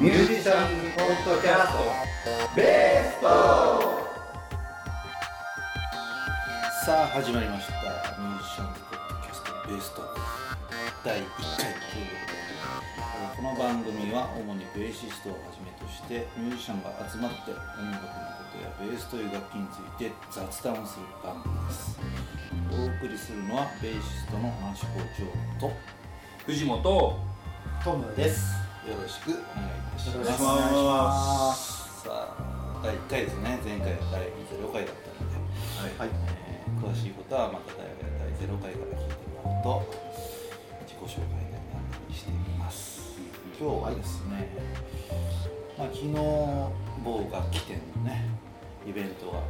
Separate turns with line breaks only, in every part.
ミュージシャンポッドキャスト。ベースト
さあ始まりました。ミュージシャンズポッドキャストベースト第1回ということでえーこの番組は主にベーシストをはじめとしてミュージシャンが集まって音楽のことやベースという楽器について雑談をする番組です。お送りするのはベーシストのマシコ長と
藤本
トムです
よろしくお願いいたします。
くお願いします
さあ第1回ですね。前回が第0回だったので。
はい。
えー詳しいことはまた第0回から聞いてもらうと自己紹介になったりしています。今日はですね、まあ、昨日某楽器店のねイベントが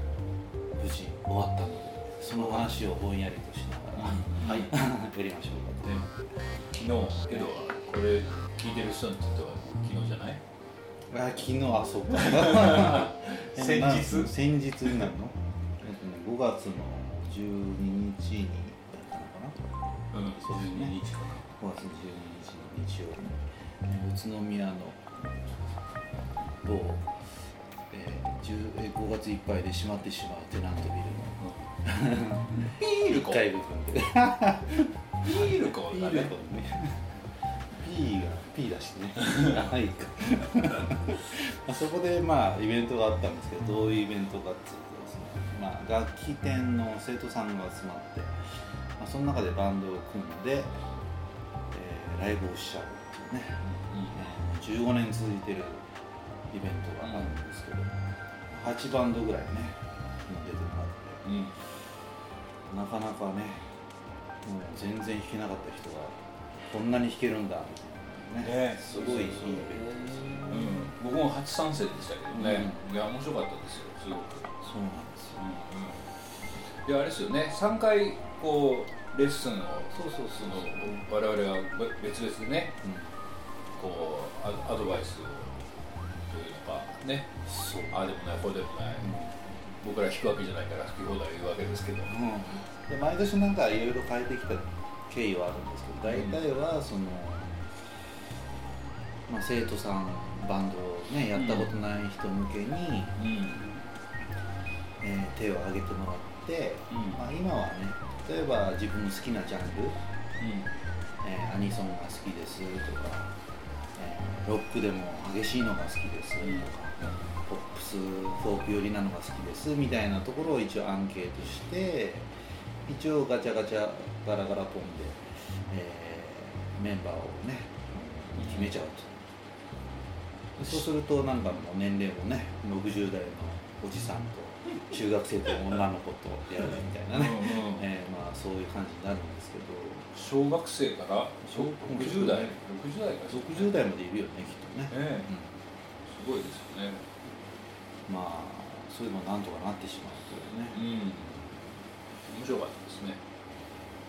無事終わったのでその話をぼんやりとしながら、
はい。
やりましょうかと、
ね昨日けどこれ聞いてる人にとっては昨日じゃない？
あ昨日あそうか。
先日？
な先日になるの、えっとね、5月の12日にだったのかな？
うん
そうですね。
12日か
5月12日の日曜日。に、えー宇都宮の某、えー10えー5月いっぱいで閉まってしまうテナントビルの。
ビールか。
1階部分で。
ビールか
ピールとね P が P だしね。はい。かあそこでまあイベントがあったんですけどどういうイベントかっていうとですね、まあ、楽器店の生徒さんが集まって、まあ、その中でバンドを組んで、えーライブをしちゃうっていうね、えー15年続いてるイベントがあるんですけど、8バンドぐらいね出てもらって。
うん。
なかなかねもう全然弾けなかった人がこんなに弾けるんだみたいなね。
ね。
すごいいいイベントですよ
うん。僕も初参戦でしたけどね。いや面白かったですよすごく。
そうなんですよ。
いやあれですよね。3回こうレッスンを
そうそう
その我々は別々でねこうアアドバイスをというのかね。
そう。
ああでもないこうでもない。僕ら弾くわけじゃないから弾き放題言うわけですけど。
うん、で毎年なんかいろいろ変えてきた経緯はあるんですけど大体はその、まあ、生徒さんバンドをねやったことない人向けに、
うん。
えー手を挙げてもらって、
うん。
まあ、今はね例えば自分の好きなジャンル、
う
えーアニソンが好きですとか、えーロックでも激しいのが好きですとか、ポップスフォーク寄りなのが好きですみたいなところを一応アンケートして一応ガチャガチャガラガラポンで、えーメンバーをね決めちゃうと。でそうするとなんかもう年齢もね60代のおじさんと中学生と女の子とやるみたいなね、
うんうん。
えーまあそういう感じになるんですけど。
小学生から
小
60代？60代か
60代までいるよねきっとね、
ね
うん。
すごいですよね。
まあそういうのなんとかなってしまうというね、
うん面白かったですね。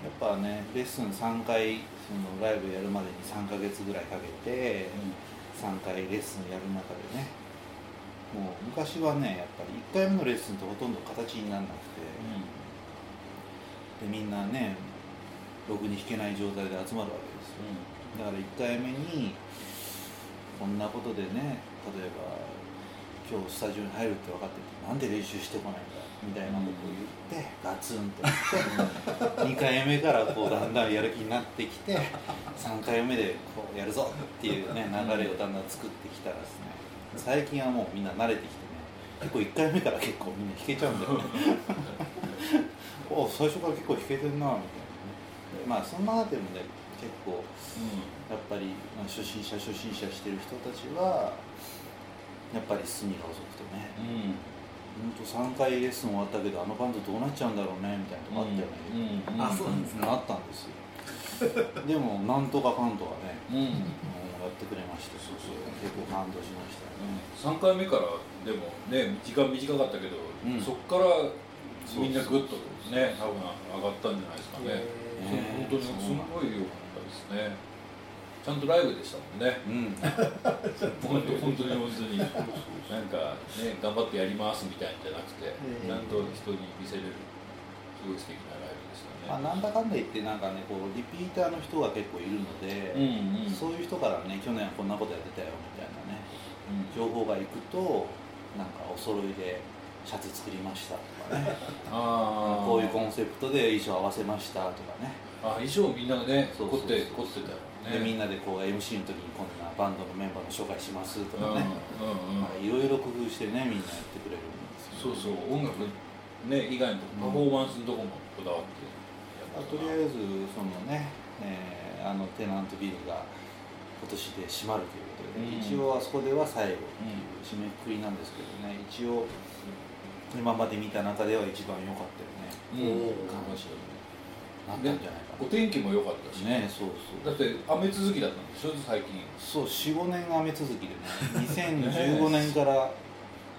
やっぱねレッスン3回そのライブやるまでに3ヶ月ぐらいかけて3回レッスンやる中でねもう昔はねやっぱり1回目のレッスンとほとんど形にならなくて、でみんなねろくに弾けない状態で集まるわけですよ。だから1回目にこんなことでね例えば今日スタジオに入るって分かっててなんで練習してこないんだみたいなことを言って、ガツンと2回目からこうだんだんやる気になってきて3回目でこうやるぞっていうね流れをだんだん作ってきたらですね最近はもうみんな慣れてきてね結構1回目から結構みんな弾けちゃうんだよね。お最初から結構弾けてんなみたいなね。でまあその中でもね結構やっぱり、まあ、初心者初心者してる人たちはやっぱり隅が遅くてね。
うん
ほんと3回レッスン終わったけどあのバンドどうなっちゃうんだろうねみたいなとこあったよね、
うん
あそうなん。ですね
あったんですよ。でもなんとかかんとかね
うん。
もうやってくれまして
そうそう
結構感動しましたよね。
3回目からでもね時間短かったけど、
うん。
そっからみんなグッとね多分上がったんじゃないですかね、
へー
本当にすごい良かったですねちゃんとライブでしたもんね。
うん。
本当本当に本当に。なんかね頑張ってやりますみたいなんじゃなくて、
ええ。
ちゃんと人に見せれるすごい素敵なライブでした
まあ、
ね、
なんだかんだ言ってなんかねこうリピーターの人が結構いるので、
うんうん。
そういう人からね去年はこんなことやってたよみたいなね情報がいくとなんかお揃いでシャツ作りましたとかね。
ああ
こういうコンセプトで衣装合わせましたとかね。
あ衣装みんなね凝って凝ってたよね。
でみんなでこう MC の時にこんなバンドのメンバーの紹介しますと
うんうん
かねいろいろ工夫してねみんなやってくれるんですよ
そうそう。音楽ね以外のパフォーマンスのとこもこだわってや
あ
った
とりあえずそのね、えーあのテナントビルが今年で閉まるということで、
うん。
一応あそこでは最後っていう締めくくりなんですけどね。一応今まで見た中では一番良かったよね。
うん。
感じなったんじゃないか
お天気も良かったし
なねそうそう。
だって雨続きだったんでしょ最近。
そう45年雨続きでね 2015年から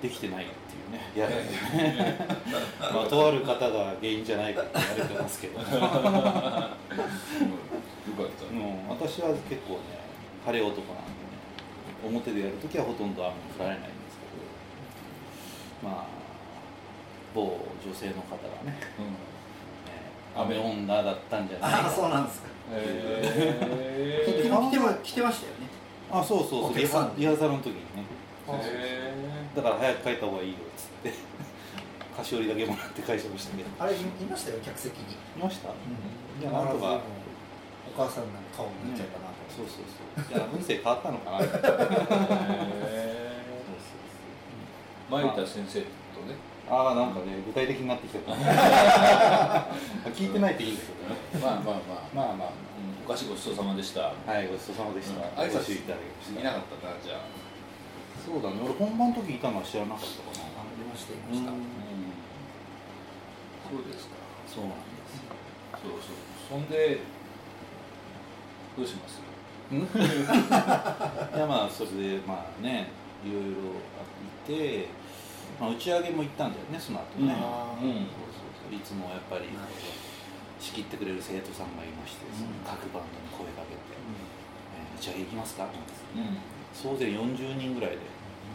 できてないっていうね。や だね。まあとある方が原因じゃないかって言われてますけど。
うん。よかった。
私は結構ね晴れ男なんでね表でやるときはほとんど雨に降られないんですけどまあ某女性の方がね、
うん。
えー雨女だったんじゃない？か
ああそうなんですか。
へ
昨日
ー
来てま来てましたよね。
あそうそうそう。リハリハーサルの時にね。
へ
だから早く帰った方がいいよっつって。菓子折りだけもらって返しましたけど。い
あれいいましたよ客席に。
ました、
うん。
いやなんとか
お母さんの顔になっちゃうかなと。
そうそうそう。いや運勢変わったのかな。そう
え
そう。
前田先生
ああなんかね具体的になってきた 聞いてないっていいんだけどね。
まあまあまあ。
まあまあ。
うん。お菓子ごちそうさまでした。
はいごちそうさまでした、
うん。挨拶
いただきました。
いなかったなじゃあ。
そうだね。俺本番の時いたのは知らなかったかな。
ありましたいました。
うん。
そうですか。
そうなんですよ。
そうそう。そんでどうします？
いやまあそれでまあねいろいろあって、まあ、打ち上げも行ったんだよねその後ね、
うん。
そうそうそう。いつもやっぱり仕切ってくれる生徒さんがいまして
うん。
各バンドに声かけて「えー打ち上げ行きますか?」なんです
うん。
総勢40人ぐらいで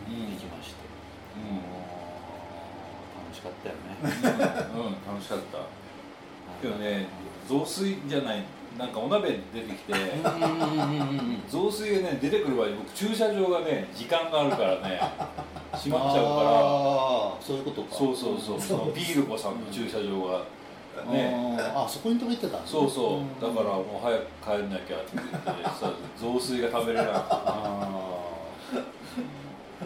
うん。
行きまして、
うん。
楽しかったよね。
うん。楽しかった。けどね雑炊じゃないなんかお鍋出てきて
うんうんうんうんうん。
雑炊がね出てくる場合僕駐車場がね時間があるからね閉まっちゃうか
あー。そういうことか。
らそうそう。そうそのビール子さんの駐車場がね。
あそこに止めてたんだ。
そうそう。だからもう早く帰んなきゃって言ってさ雑炊が食べれなくて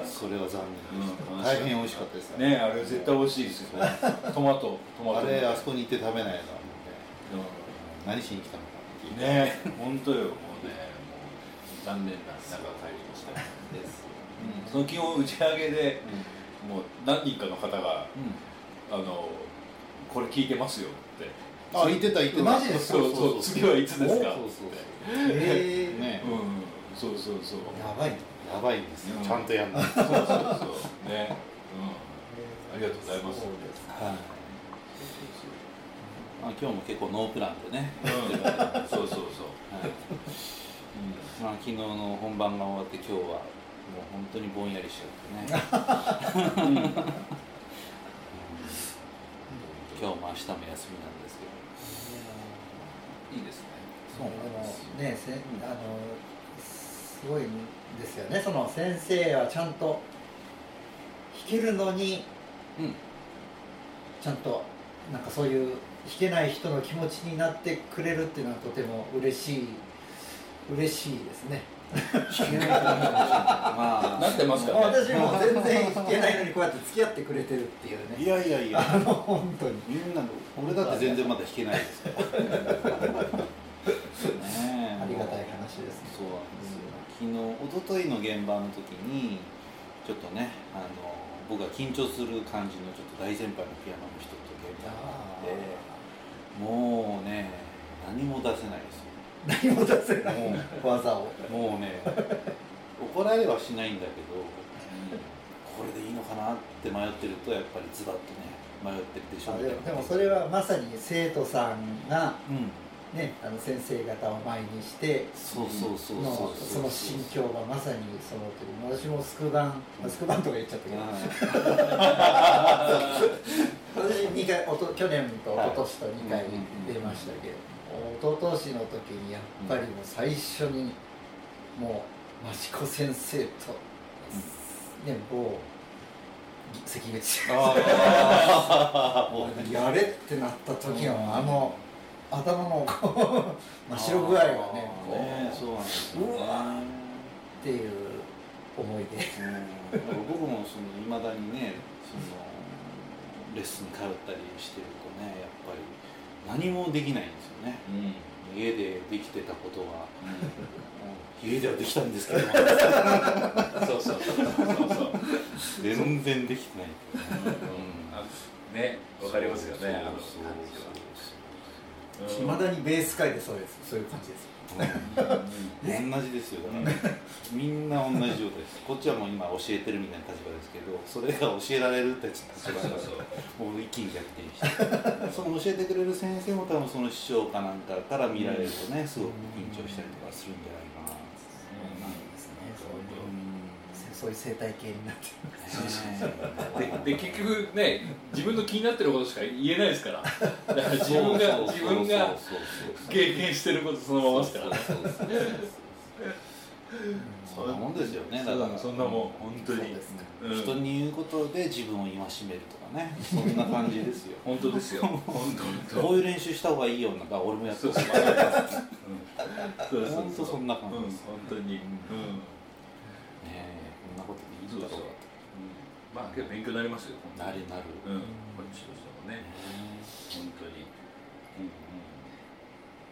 それは残念です、
うん
大変美味しかったです
ねあれ絶対美味しいですよ。ねトマトトマト。
あれあそこに行って食べないの
う
何しに来たのか
ね本当よ。もうねもう残念な中帰りました。よ
です、
その基本打ち上げでもう何人かの方が
うん。
あのこれ聞いてますよって。
あ言ってた言ってた。
マジです
そうそう次はいつですか？
そうそう
ええ
ね。
うん。そうそうそう。
やばい。ね
やばいんですよ、
うん。
ちゃんとやんない。
そうそうそう。ね。うん。ありがとうございます。
そうです。
はい。まあ、今日も結構ノープランでね、
うん。そうそうそう。
はい。まあ、昨日の本番が終わって今日はもう本当にぼんやりしちゃってね、今日も明日も休みなんですけど。
いいですね。
そう
ねせあのすごいんですよね。その先生はちゃんと弾けるのに
うん。
ちゃんとなんかそういう弾けない人の気持ちになってくれるっていうのはとても嬉しい嬉しいですね
聞けないかもしれないまあ
なってますかね。
私も全然弾けないのにこうやって付き合ってくれてるっていう
い
ね
やいやいや。
あ の本当に。
みんな俺だって全然まだ弾けないですから
ありがたい話ですね。
そうなんですよ。昨日一昨日の現場の時にちょっとねあの僕が緊張する感じのちょっと大先輩のピアノの人と現場があってもうね何も出せないですよ
何も出せない。
も
技を。
うもうね怒られはしないんだけどこれでいいのかなって迷ってるとやっぱりズバッとね迷ってるでしょ
あ
みたいな
でもでもそれはまさに生徒さんが
うん
ねあの先生方を前にして
そうそうそう
の
そう
その心境がまさにそのという私もスクバンスクバンとか言っちゃったけど、私2回おと去年と一昨年と2回
はい
出ましたけど、一昨年の時にやっぱりもう最初にもう益子先生と、ね某関口。
ああ もう
やれってなった時のあの頭の真っ白具合がねこう
ねそうなんですよね。
うわっていう思いで。
うん。僕もその未だにねそのレッスンに通ったりしてるとねやっぱり何もできないんですよね。
うん。
家でできてたことは。家ではできたんですけど。
そうそうそうそう
全然できてない。うん。
あねわかりますよねあの感
そう
じは
いまだにベース界でそうですそういう感じです。
同じですよ。だから、みんな同じ状態です。こっちはもう今教えてるみたいな立場ですけどそれが教えられるって立場だから
そうそう。
もう一気に逆転して。その教えてくれる先生も多分その師匠かなんかから見られるとねすごく緊張したりとかするんじゃないかな
なんですね
うん
そういう生態系になって
ね
でで結局ね自分の気になってることしか言えないですから。だから自分が自分が経験してることそのままですから。ね
そんなもんですよねだから。
そんなもん。本当に。
そうですか。
うん。
人に言うことで自分を戒めるとかね。そんな感じですよ。
本当ですよ。本当
こういう練習した方がいいよなんか俺もやって
そう
る
そうそうそう。
本当そんな感
うん
じです、
本当に。うん。
ねえこんなことでいいん。だろうか
まあ勉強になりますよ
となるなる、
うん。こっちとしてもね。本当に。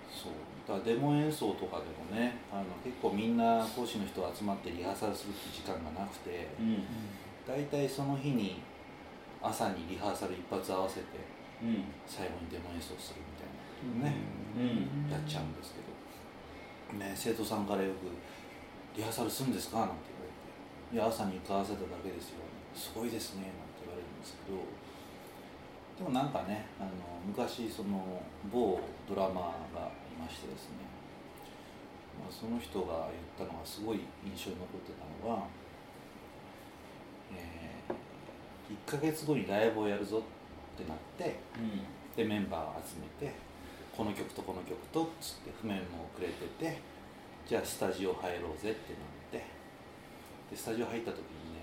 そう。だからデモ演奏とかでもねあの結構みんな講師の人集まってリハーサルするって時間がなくて
うん。うん
大体その日に朝にリハーサル一発合わせて
うん。
最後にデモ演奏するみたいなね、
うん。
やっちゃうんですけど、ね、生徒さんからよく「リハーサルするんですか?」なんて「いや朝に伺わせただけですよ」すごいですね」なんて言われるんですけど。でもなんかねあの昔その某ドラマーがいましてですね、まあ、その人が言ったのがすごい印象に残ってたのは、え1ヶ月後にライブをやるぞってなってでメンバーを集めてこの曲とこの曲とっつって譜面もくれててじゃあスタジオ入ろうぜってなってでスタジオ入った時にね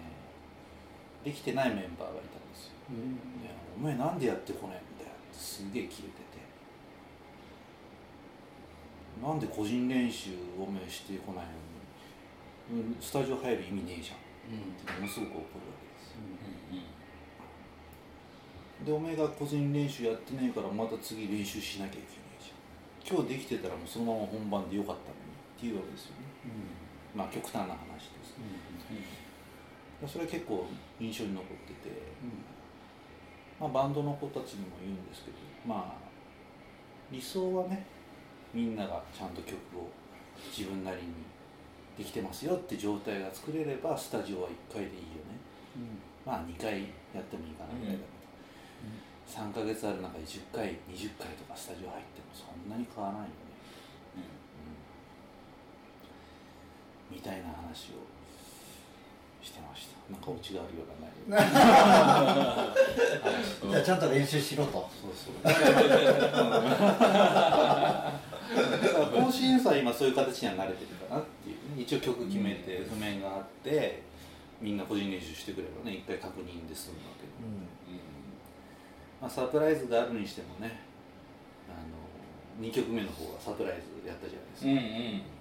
できてないメンバーがいたんですよ「いやお前なんでやってこないんだよ」ってすげえキレてて「なんで個人練習お前してこないのに。うんスタジオ入る意味ねえじゃん」ってものすごく怒るわけです。よでお前が個人練習やってねえからまた次練習しなきゃいけないじゃん。今日できてたらもうそのまま本番でよかったのにっていうわけですよねまあ極端な話です、それは結構印象に残ってて、まあ、バンドの子たちにも言うんですけどまあ理想はねみんながちゃんと曲を自分なりにできてますよって状態が作れればスタジオは1回でいいよね。まあ2回やってもいいかなみたいな、3ヶ月ある中で10回20回とかスタジオ入ってもそんなに変わらないよね、うんみたいな話をしてました。なんかオチがあるようなない 話。
じゃあちゃんと練習しろと。
そうそう。だから甲子園さん今そういう形には慣れてるかなっていう。ね一応曲決めて譜面があってみんな個人練習してくればね一回確認で済むわけで、まあ、サプライズがあるにしてもねあの2曲目の方がサプライズやったじゃないです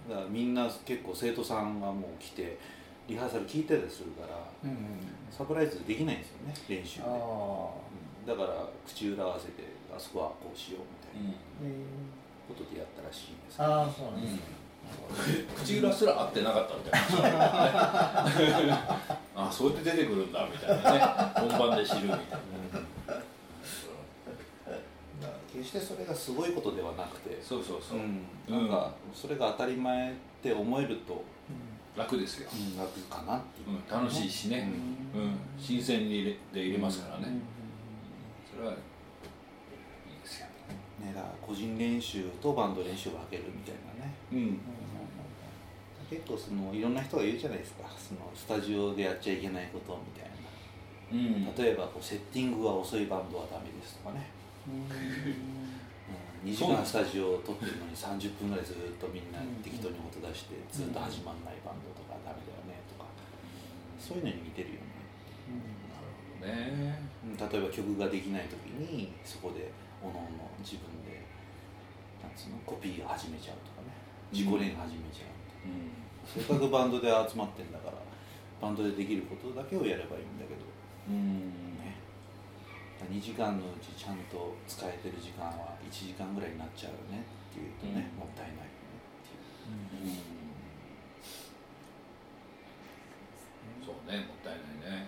か、だからみんな結構生徒さんがもう来てリハーサル聞いたりするからサプライズできないんですよね練習で、うん。だから口裏合わせてあそこはこうしようみたいなことでやったらしいんです。けど
ああそうなんですね。
口裏すら合ってなかったみたいな。あそうやって出てくるんだみたいなね。本番で知るみたいな
決してそれがすごいことではなくて
そうそうそう、
うん、なんかそれが当たり前って思えると、
楽ですよ、
うん、楽かなっていう、
うん、楽しいしね、うん。新鮮に入れで入れますからね、それはいいですよ
ね、だから個人練習とバンド練習を分けるみたいなね。
うん。
結構そのいろんな人が言うじゃないですか。そのスタジオでやっちゃいけないことみたいな。
うん。
例えばこうセッティングが遅いバンドはダメですとかね、うん、2時間スタジオを撮ってるのに30分ぐらいずっとみんな適当に音出してずっと始まんないバンドとかダメだよねとかそういうのに似てるよね。
ね
うん。例えば曲ができない時にそこでおのおの自分でなんつうのコピー始めちゃうとかね。自己練始めちゃうとか、
うん。
せっかくバンドで集まってんだからバンドでできることだけをやればいいんだけど。
うん
ね2時間のうちちゃんと使えてる時間は1時間ぐらいになっちゃうよねっていうとね、
うん。
もったいないよねっていう、
そうねもったいないね。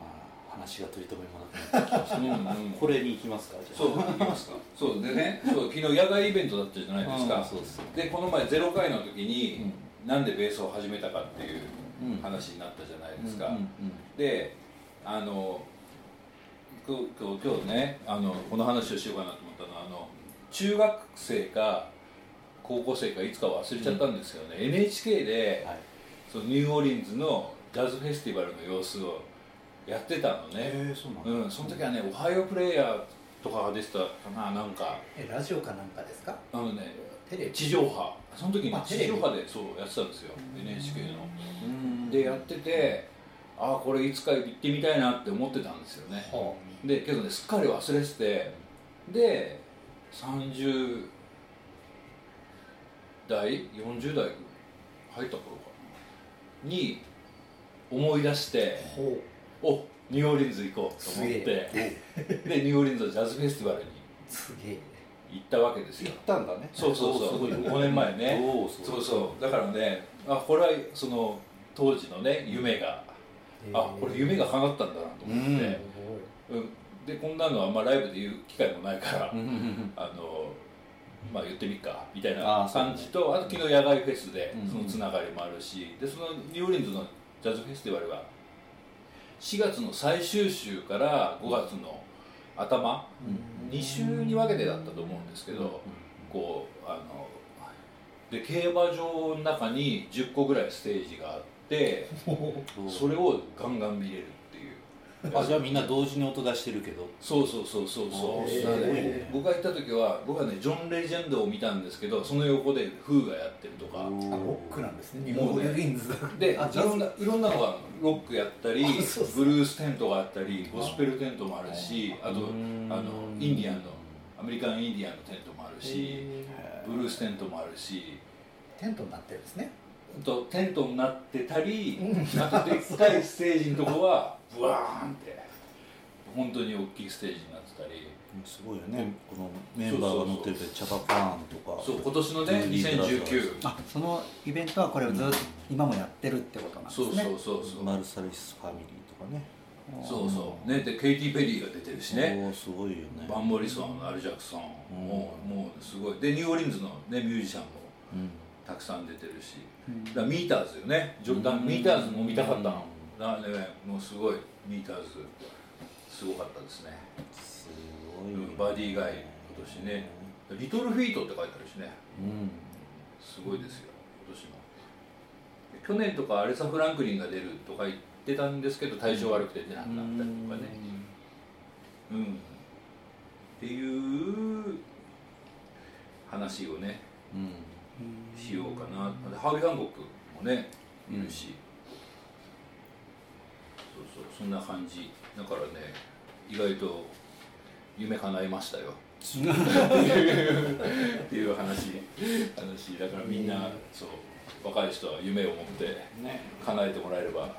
まあ話が取り留めもなくなってきました
うんうん。うん。
これに行きますかじゃあ。
そう行きますか。そうでねそう昨日野外イベントだったじゃないですか。
です
でこの前ゼロ回の時に、なんでベースを始めたかっていう
うん。
話になったじゃないですか、
うんうん。
であの今日今日今日ねあのこの話をしようかなと思ったのはあの中学生か高校生かいつか忘れちゃったんですよね、NHK で、
はい。
そのニューオーリンズのジャズフェスティバルの様子をやってたのね、
へえそうなんだ、
うん、その時はね「おはようプレイヤー」とかが出てたかななんか。
えラジオかなんかですか？
あのね
テレビ。
地上波。その時に地上波でそうやってたんですよ NHK の。
うん。
でやっててああこれいつか行ってみたいなって思ってたんですよね。
は
でけどねすっかり忘れててで30代40代入った頃かなに思い出しておニューオーリンズ行こうと思って
す
でニューオーリンズのジャズフェスティバルに行ったわけですよ。
行ったんだね。
そうそうそう。
おーすごい。
5年前ね。そうそう。だからねあこれはその当時のね夢があこれ夢が叶ったんだなと思って、
す
うん。でこんなのはあんまライブで言う機会もないから、あのまあ言ってみっかみたい
あ
な感じとあと昨日野外フェスで
うん。
そのつながりもあるし、でそのニューオーリンズのジャズフェスティバルは4月の最終週から5月の頭
ごい
2週に分けてだったと思うんですけど、こうあので競馬場の中に10個ぐらいステージがあって
うん
それをガンガン見れるっていう。
あじゃあみんな同時に音出してるけど。
そうそうそうそうそう。
あー
すごい
ね
僕が行った時は僕はねジョン・レジェンドを見たんですけどその横でフーがやってるとか。
あロックなんですね。ニューオーリンズが。
でいろんないろんなのがロックやったり
あそうそう。
ブルーステントがあったりゴスペルテントもあるしあとあのインディアンのアメリカンインディアンのテントもあるし
へ
ブルーステントもあるし。
ーテントになってるんですね。
あとテントになってたり
うん。
あとでっかいステージのとこは ブワーンって本当に大きいステージになってたり。
すごいよね。このメンバーが乗ってるチャパパーンとか。
そう今年のね2019
あそのイベントはこれをずっと今もやってるってことなんですね。
そうそうそうそう。
マルサリスファミリーとかね。
そうそう。ねでケイティ・ペリーが出てるしね。
すごいよね。
バン・モリソンアル・ジャクソン
うん。
もうもうすごい。でニューオーリンズの、ね、ミュージシャンも
うん
たくさん出てるし。
うん。
だミーターズよね。ジョンダンミーターズも見たかったの。
う
だからねもうすごいミーターズすごかったですね。
すごいよね
バディガイ今年ね。リトルフィートって書いてあるしね。
うん
すごいですよ今年も。去年とかアレサ・フランクリンが出るとか言ってたんですけど体調悪くて出なくなったりとかね。うん。っていう話をね。
うん
しようかな。でハービー・ハンコックもねいるし、そうそうそんな感じ。だからね意外と夢叶いましたよ。っていう話話だからみんな、そう若い人は夢を持って
ね。
叶えてもらえれば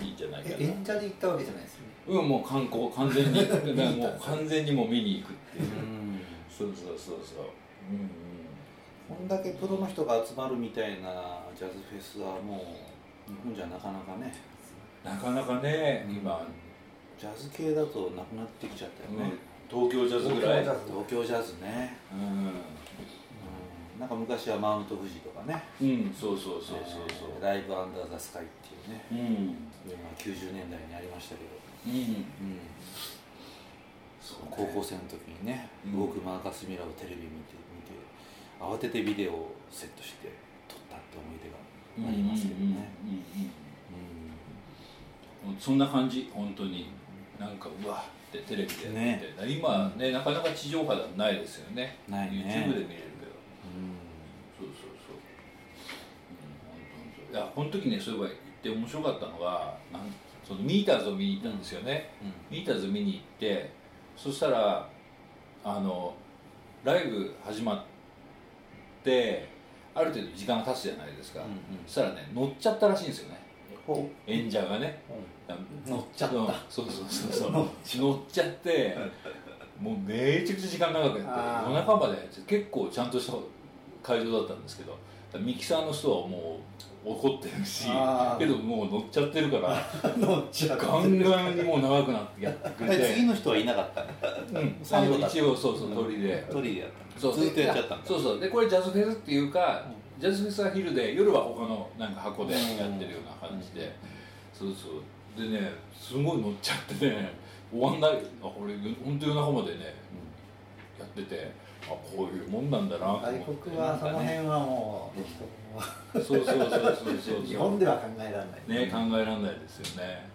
いいんじゃないか
え
な
演者で行ったわけじゃないですよね。
うんもう観光完全に。もう完全にもう見に行くっていう。
うん。
そうそうそうそう。うん
こんだけプロの人が集まるみたいなジャズフェスはもう日本じゃなかなかね。
なかなかね今、
ジャズ系だとなくなってきちゃったよね、
東京ジャズぐらい。
東
東京ジャズね、うん、なん。か昔はマウント富士とかね。
うん、うん、そうそうそうそうそう。
えーライブアンダーザスカイっていうね。
うん。
いうのが90年代にありましたけど、
うん。
うん、
そうね。
高校生の時にね、
うん。
動くマーカス・ミラーをテレビ見て慌ててビデオをセットして撮ったって思い出がありますけどね、
そんな感じ本当に。なんかうわってテレビでやってて、今ねなかなか地上波ではないですよね。
ないね。
YouTube で見れるけど。
うん。
そうそうそう、うん、本当いやこの時ねそういえば言って面白かったのがなんそのミーターズを見に行ったんですよね、
うん。
ミーターズ見に行ってそしたらあのライブ始まってある程度時間が経つじゃないですか、
うんうん。
そしたらね乗っちゃったらしいんですよね。
ほ
演者がね。
乗っちゃった。
うんそうそうそうそう。
乗っ
ちゃってもうめちゃくちゃ時間長くやって夜中まで結構ちゃんとした会場だったんですけどミキサーの人はもう怒ってるしけどもう乗っちゃってるから
乗っち
ガンガンにもう長くなってやってくれ
え
て
次の人はいなかった
うん、あの一応そうそう鳥で、
一人でやった
そう
ずっとやっちゃったんだ。
そうそう。でこれジャズフェスっていうか、ジャズフェスは昼で夜は他のなんか箱でやってるような感じで、そうそう。でねすごい乗っちゃってね終わんない。あこれ本当夜中までね、やっててあこういうもんなんだな
外国はその辺はもう、
そうそうそうそうそうそう。
日本では考えられない。
ね考えられないですよね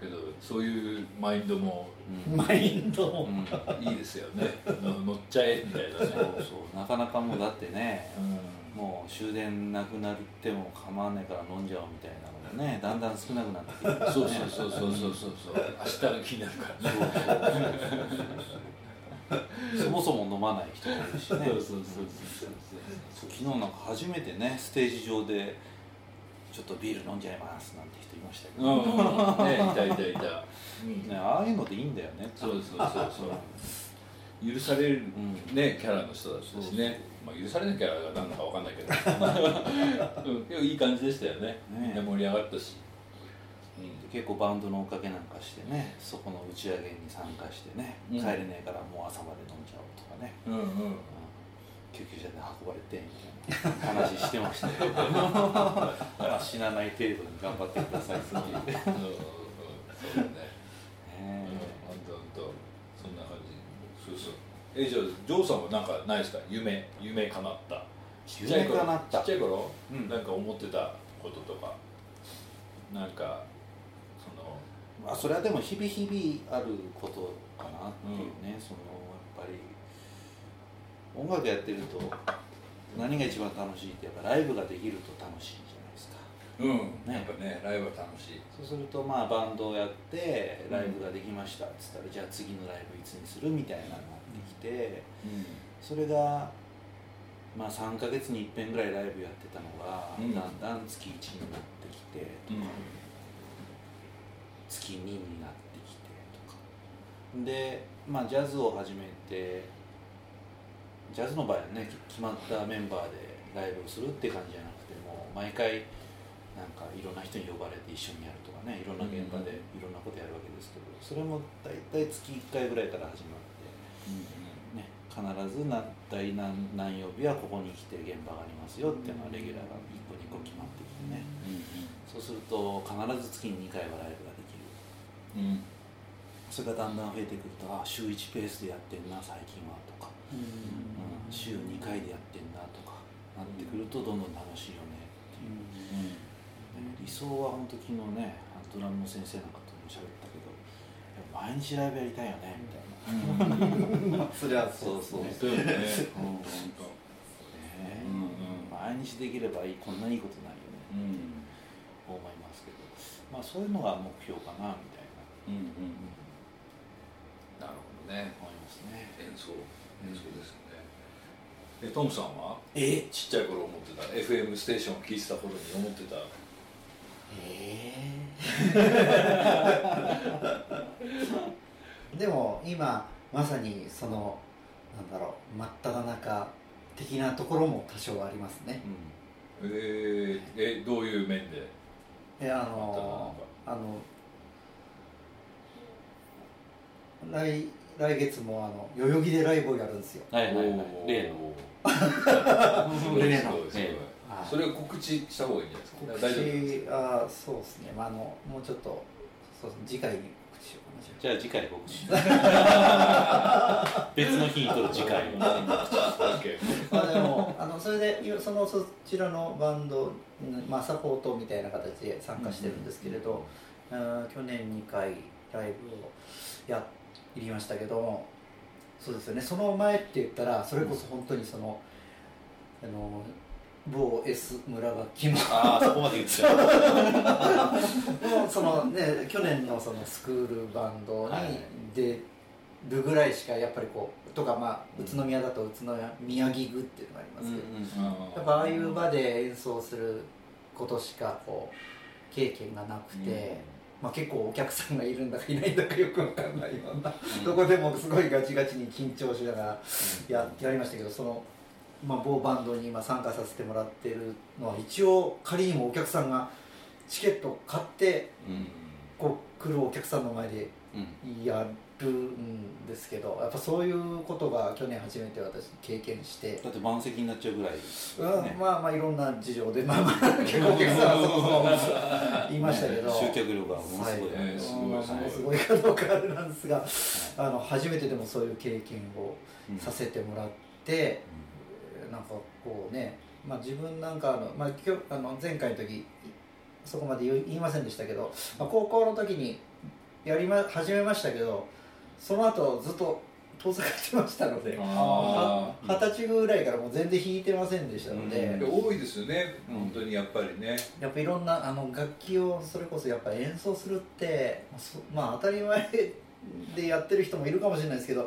けどそういうマインドも
うん。
マインドも、
うん
いいですよね。の乗っちゃえみたいなね。
そうそうなかなかもうだってね
うん。
もう終電なくなっても構わないから飲んじゃおうみたいなのがねだんだん少なくなってきてね
そうそうそうそうそうそうそう。明日が気になるから。ね
そもそも飲まない人もいるしね。
そうそうそうそう。
そう昨日なんか初めてねステージ上でちょっとビール飲んじゃいますなんて人いましたけ
う
ど、
ん。ねいたいたいた、うん。
ね、ああいうのでいいんだよね。
そうそうそうそう。許される
うん。
ねキャラの人だったしね。まあ許されないキャラが何だかわかんないけど。うん。でもいい感じでしたよね。みんな盛り上がったし。
で結構バンドのおかげなんかしてねそこの打ち上げに参加してね、
うん。
帰れねえからもう朝まで飲んじゃおうとかね、
うんうん。うん。
救急車で運ばれてみたいな話してましたよ。ま あ死なない程度に頑張ってくださいっていう。
ん。うん。そうだね
ね
本当本当そん。な感じそうそうえじゃあジョーさん。はなん。かないですか夢夢叶ったちっちゃい頃
夢叶った
ちっちゃい頃、
うん。
なん。か思ってたこととかなん。かその
まあそれはでも日々日々あることかなっていうね、そのやっぱり音楽やってると何が一番楽しいってやっぱライブができると楽しい
うん、
ね。
やっぱねライブは楽しい。
そうするとまあバンドをやってライブができましたっつったら、じゃあ次のライブいつにするみたいなのになってきてそれがまあ3ヶ月に一遍ぐらいライブやってたのが、
うん。
だんだん月1になってきてとか、月2になってきてとか。でまあジャズを始めてジャズの場合はね決まったメンバーでライブをするって感じじゃなくてもう毎回なんかいろんな人に呼ばれて一緒にやるとかねいろんな現場でいろんなことやるわけですけどそれも大体月1回ぐらいから始まって、ね、必ずな第何何曜日はここに来て現場がありますよっていうのはレギュラーが1個2個決まってきてね。そうすると必ず月に2回はライブができる。
うん。うん
それがだんだん増えてくるとあ週1ペースでやってんな最近はとか、うん週2回でやってんなとかなってくるとどんどん楽しいよねっていう、ね理想は本当昨日ねドラムの先生なんかとも喋ったけど毎日ライブやりたいよねみたいな、
ま あそれはそう。
そうよね。
うね
うんうん
毎日できればいいこんないいことないよ
当
ね。
うん。
と思いますけど。まあそういうのが目標かなみたいな。
うんうんなるほどね。
思いますね。
演奏。演奏ですよね。えトムさんは？
え？
ちっちゃい頃思ってた。FM ステーションを聞いてた頃に思ってた
え
でも今まさにそのなんだろう真っ只中的なところも多少ありますね。
うん。
えー、えどういう面で
えあのあの来来月もあの代々木でライブをやるんですよ。
はいはいはい。例の。
例のはい。
それを告知した方がいいんじゃないですか？
あそうですね、まあ、あのもうちょっとそうですね。次回に告知しようかなじゃ
あ。次回告知。別の日にとる次回
オッケー
あまあでもあのそれでいそのそちらのバンド、うんまあ、サポートみたいな形で参加してるんですけれど、あー去年2回ライブをやりましたけどそうですよね。その前って言ったらそれこそ本当にその、あの某 S 村垣の
ああそこまで言っちゃう
そのね去年のそのスクールバンド
はい
に出るぐらいしかやっぱりこうとかまあ宇都宮だと宇都宮ギグっていうのがありますけど、やっぱああいう場で演奏することしかこう経験がなくて、まあ、結構お客さんがいるんだかいないんだかよくわかんないような、
うん。
どこでもすごいガチガチに緊張しながらややりましたけどその、まあ、某バンドに今参加させてもらってるのは一応仮にもお客さんがチケットを買って
うん。
こう来るお客さんの前で
うん。
やるんですけどやっぱそういうことが去年初めて私経験して。
だって満席になっちゃうぐらい
うん
ね
まあまあいろんな事情でまあまあ結構お客さんはそこそこ言いましたけど、
ね。集客力がものすごい
はい。
ねすごい
まあ
すごい
ものすごいかどうかあれなんですがあの初めてでもそういう経験を
うん
させてもらって、なんかこうね、まあ、自分なんかあの、まあ、今日あの前回の時そこまで言いませんでしたけど、まあ、高校の時にやりま始めましたけどその後ずっと遠ざかってましたので
あ
二十歳ぐらいからもう全然弾いてませんでしたので、
うん。
で多いですよね
うん
本当にやっぱりね。
やっぱいろんなあの楽器をそれこそやっぱ演奏するってまあ当たり前でやってる人もいるかもしれないですけど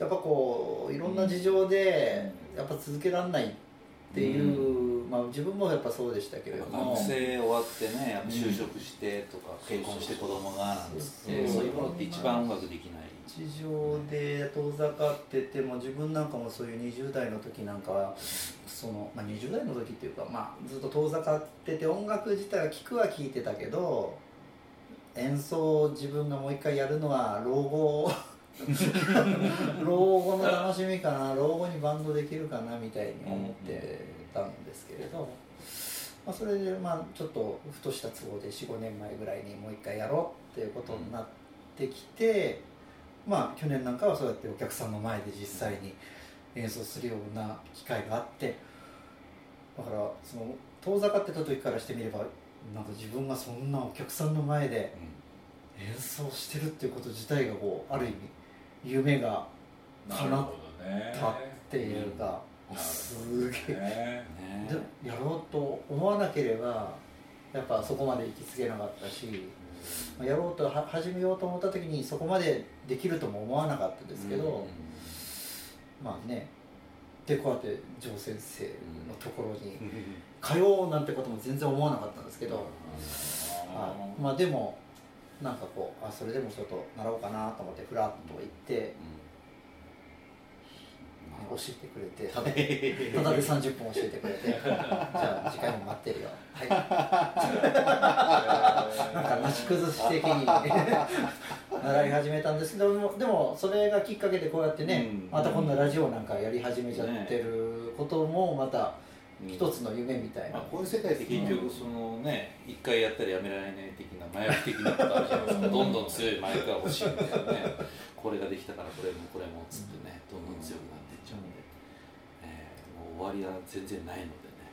やっぱこういろんな事情でやっぱ続けられないっていう、まあ自分もやっぱそうでしたけれども。
学生終わってねやっぱ就職してとか結婚して子供がなんつって
そう。
いうものって一番音楽できない。
事情で遠ざかってても自分なんかもそういう20代の時なんかはその、まあ、20代の時っていうか、まあ、ずっと遠ざかってて音楽自体は聴くは聴いてたけど演奏を自分がもう一回やるのは老後。老後の楽しみかな。老後にバンドできるかなみたいに思ってたんですけれど、まあ、それでまあちょっとふとした都合で45年前ぐらいにもう一回やろうっていうことになってきて、まあ去年なんかはそうやってお客さんの前で実際に演奏するような機会があってだからその遠ざかってた時からしてみればなんか自分がそんなお客さんの前で演奏してるっていうこと自体がこうある意味夢が叶ったっていうか、
うん。
すげえ。
ね。
やろうと思わなければやっぱそこまで行きつけなかったしまあやろうとは始めようと思った時にそこまでできるとも思わなかったですけど、まあねでこうやって城先生のところに通おうなんてことも全然思わなかったんですけど、はい。まあでもなんかこうあそれでもちょっと習おうかなと思ってフラッと行って教えてくれてただただで30分教えてくれて じゃあ次回も待ってるよ。はい。なんかなし崩し的に習い始めたんですけどもでもそれがきっかけでこうやってね、
うん。
また今度ラジオなんかやり始めちゃってることもまた一つの夢みたいな、
まあ、こういう世界って結局そのね一回やったらやめられない的な麻薬的なことあるじゃないですか。どんどん強い麻薬が欲しいみたいなね。これができたからこれもこれもっつってねどんどん強くなっていっちゃうんで、えーもう終わりは全然ないのでね。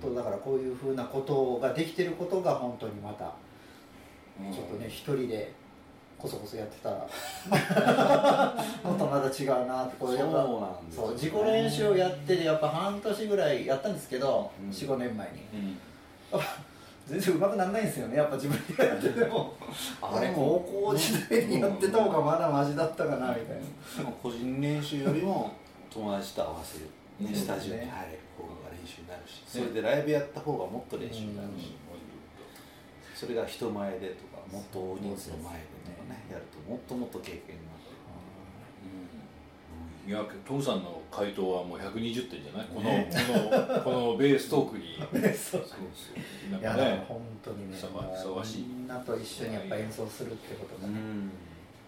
本当だからこういうふうなことができてることが本当にまたちょっとね一人でこそこそやってたら。もっとまた違うなってこれやっぱ
そうなんで
自己練習をやっててやっぱ半年ぐらいやったんですけど、
うん。
45年前に。
うん。
全然上手くならないんですよねやっぱ自分でやってても。あれ？高校時代にやってた方がまだマシだったかなみたいな、
でも個人練習よりも友達と合わせる、ね
うん
スタジオに入る方が練習になるし。それでライブやった方がもっと練習になるし、それが人前でとかもっと大人数の前でとかねやるともっともっと経験になって、
いや父さんの回答はもう120点じゃない？この,、
ね。
このこのベーストークに。
そう
そう。そ
いやだから本当にね
ふさわふさわしい。
みんなと一緒にやっぱ演奏するってことが、
うん。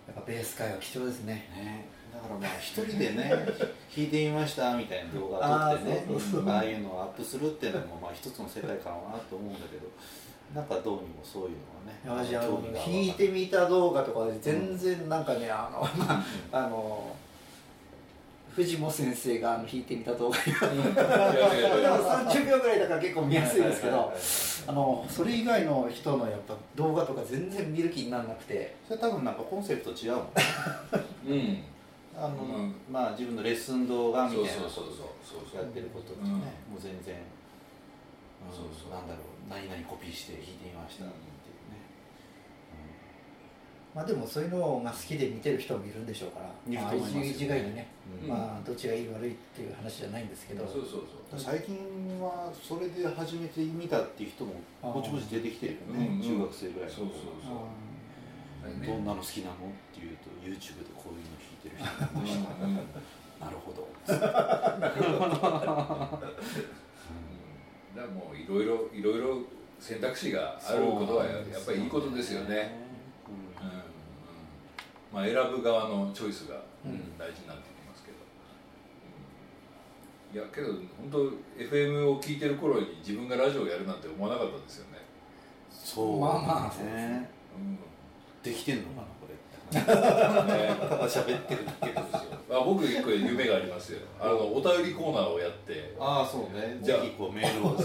やっぱベース界は貴重ですね。
ね、だからまあ一人でね 弾いてみましたみたいな動画撮ってね
あ
あいうのをアップするっていうのもまあ一つの世界観はなと思うんだけどなんかどうにもそういうのはね
私あの弾いてみた動画とかで全然なんかねあの、まあ、あの藤本先生があの弾いてみた動画
うん。いやいやいやいや
30秒ぐらいだから結構見やすいですけどあのそれ以外の人のやっぱ動画とか全然見る気にならなくて。
それ多分なんかコンセプト違うもん
うん。
あの、
うん。
まあ自分のレッスン動画みたいな
そう
こと
そうそうそう
やってることってね、
うん。
もう全然、うん
そうそう。
なんだろう。何々コピーして弾いてみましたっていうね、
まあでもそういうのが好きで見てる人もいるんでしょうから。
いる
まあ
と思いますよね。
一概にね、
うん。
まあどっちがいい悪いっていう話じゃないんですけど。
そうそうそう。
最近はそれで初めて見たっていう人もぼちぼち出てきてるよね、
うんうん。
中学生ぐらいの子
そうそうそう。
どんなの好きなの？っていうと YouTube でこういうの弾いてる人がいました、なるほど
だからもういろいろいろいろ選択肢があることはやっぱりいいことですよね。うん。うん。まあ選ぶ側のチョイスが
うん。
大事になってきますけど、うん。いやけど本当 FM を聞いてる頃に自分がラジオをやるなんて思わなかったですよね。
そう
まあまあそうです
ね。
うん。
できてんのかな？
ね
ただ喋ってるだけですよ。
あ僕一個夢がありますよ。あのお便りコーナーをやって。
ああそうね。
じゃあ
ぜひこうメールを。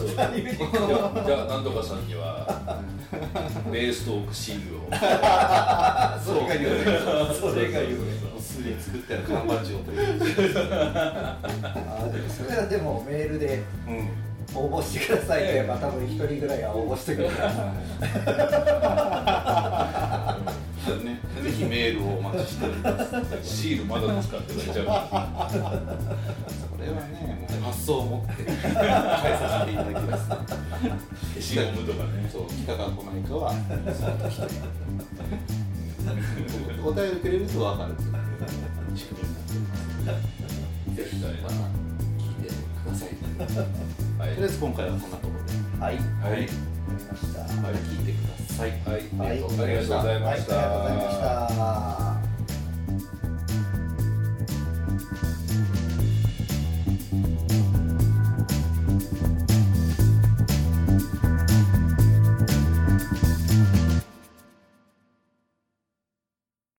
じゃあなんとかさんにはベーストークシールを。
それが言う。ね
それが言う。
もう。すでに作ってある缶バッジを取り入れて
あでもそれはでもメールで
うん
応募してください。と言えば多分一人ぐらいは応募してくれるから
ね、ぜひメールをお待ちしております。
シールまだですかって言われちゃう
それはね、もう発想を持って返させていただきます。
消しゴムとかね。
そう、来たか来ないかは、その時お便りくれると分かるっていう仕組みになって
絶対
また聞いてください。
はい。
とりあえず今回はこんなところで、
はい。わ
はい。
かりました
はい、聞いてください。
はい、
はい。
ありがとうございました。
はい。ありがとうございました